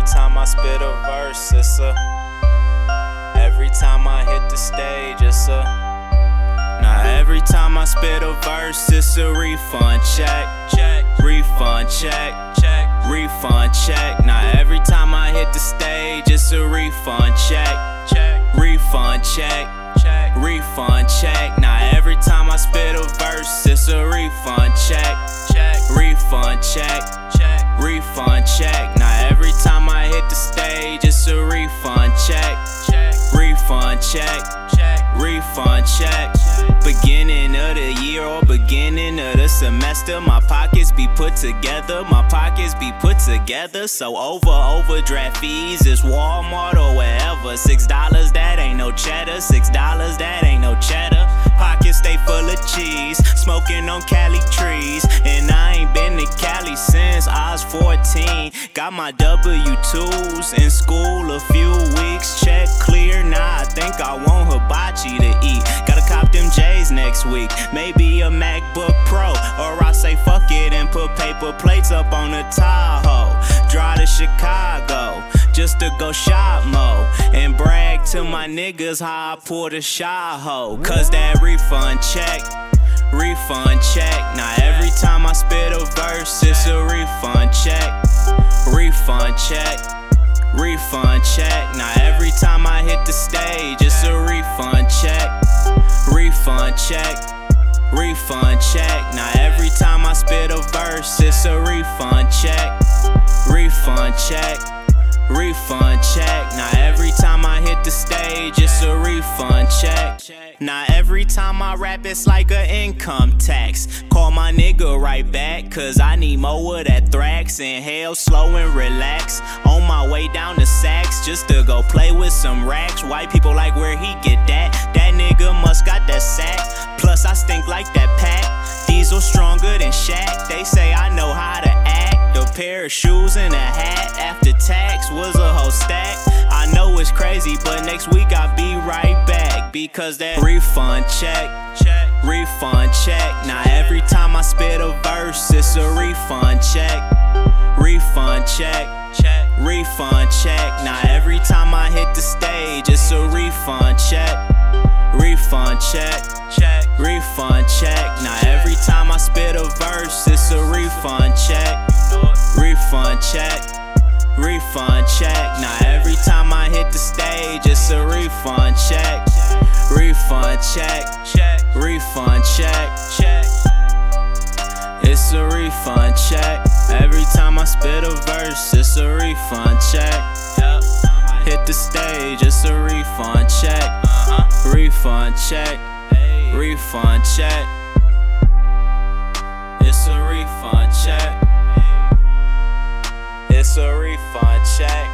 every time I spit a verse, it's a. Every time I hit the stage, it's a. Now every time I spit a verse, it's a refund check, check, refund check, check, refund check. Now every time I hit the stage, it's a refund check, check, refund check, check, refund check. Now every time I spit a verse, it's a refund check, check, refund check, check, refund check. Now every time I hit the stage, it's a refund check, refund check, check, refund check. Beginning of the year or beginning of the semester, my pockets be put together. My pockets be put together. So over overdraft fees is Walmart or wherever. Six dollars that ain't no cheddar. Six dollars that ain't no cheddar. Pockets stay full of cheese, smoking on Cali trees, and was 14. Got my W 2s in school a few weeks. Check clear, now I think I want hibachi to eat. Gotta cop them J's next week, maybe a MacBook Pro, or I say fuck it and put paper plates up on the Tahoe. Drive to Chicago just to go shop mo and brag to my niggas how I pull the shot. Cause that refund check, refund check. Now every time I spit a verse, it's a refund check, refund check. Refund check. Now every time I hit the stage, it's a refund check. Refund check. Refund check. Now every time I spit a verse, it's a refund check. Refund check. Refund check. Now every time I hit the stage, it's a refund check. Now every time I rap, it's like an income tax. Call my nigga right back, cause I need more of that thrax. Inhale slow and relax. On my way down to Saks, just to go play with some racks. White people like where he get that. That nigga must got that sack. Plus I stink like that pack. Diesel stronger than Shaq. They say pair of shoes and a hat after tax was a whole stack. I know it's crazy, but next week I'll be right back because that refund check, check, refund check. Now every time I spit a verse, it's a refund check, refund check, check, refund check. Now every time I hit the stage, it's a refund check, refund check, check, Refund check. Now every time I hit the stage, it's a refund check. Refund check. Check. Refund check. Check. It's a refund check. Every time I spit a verse, it's a refund check. Hit the stage, it's a refund check. Refund check. Refund check. It's a refund check. Check.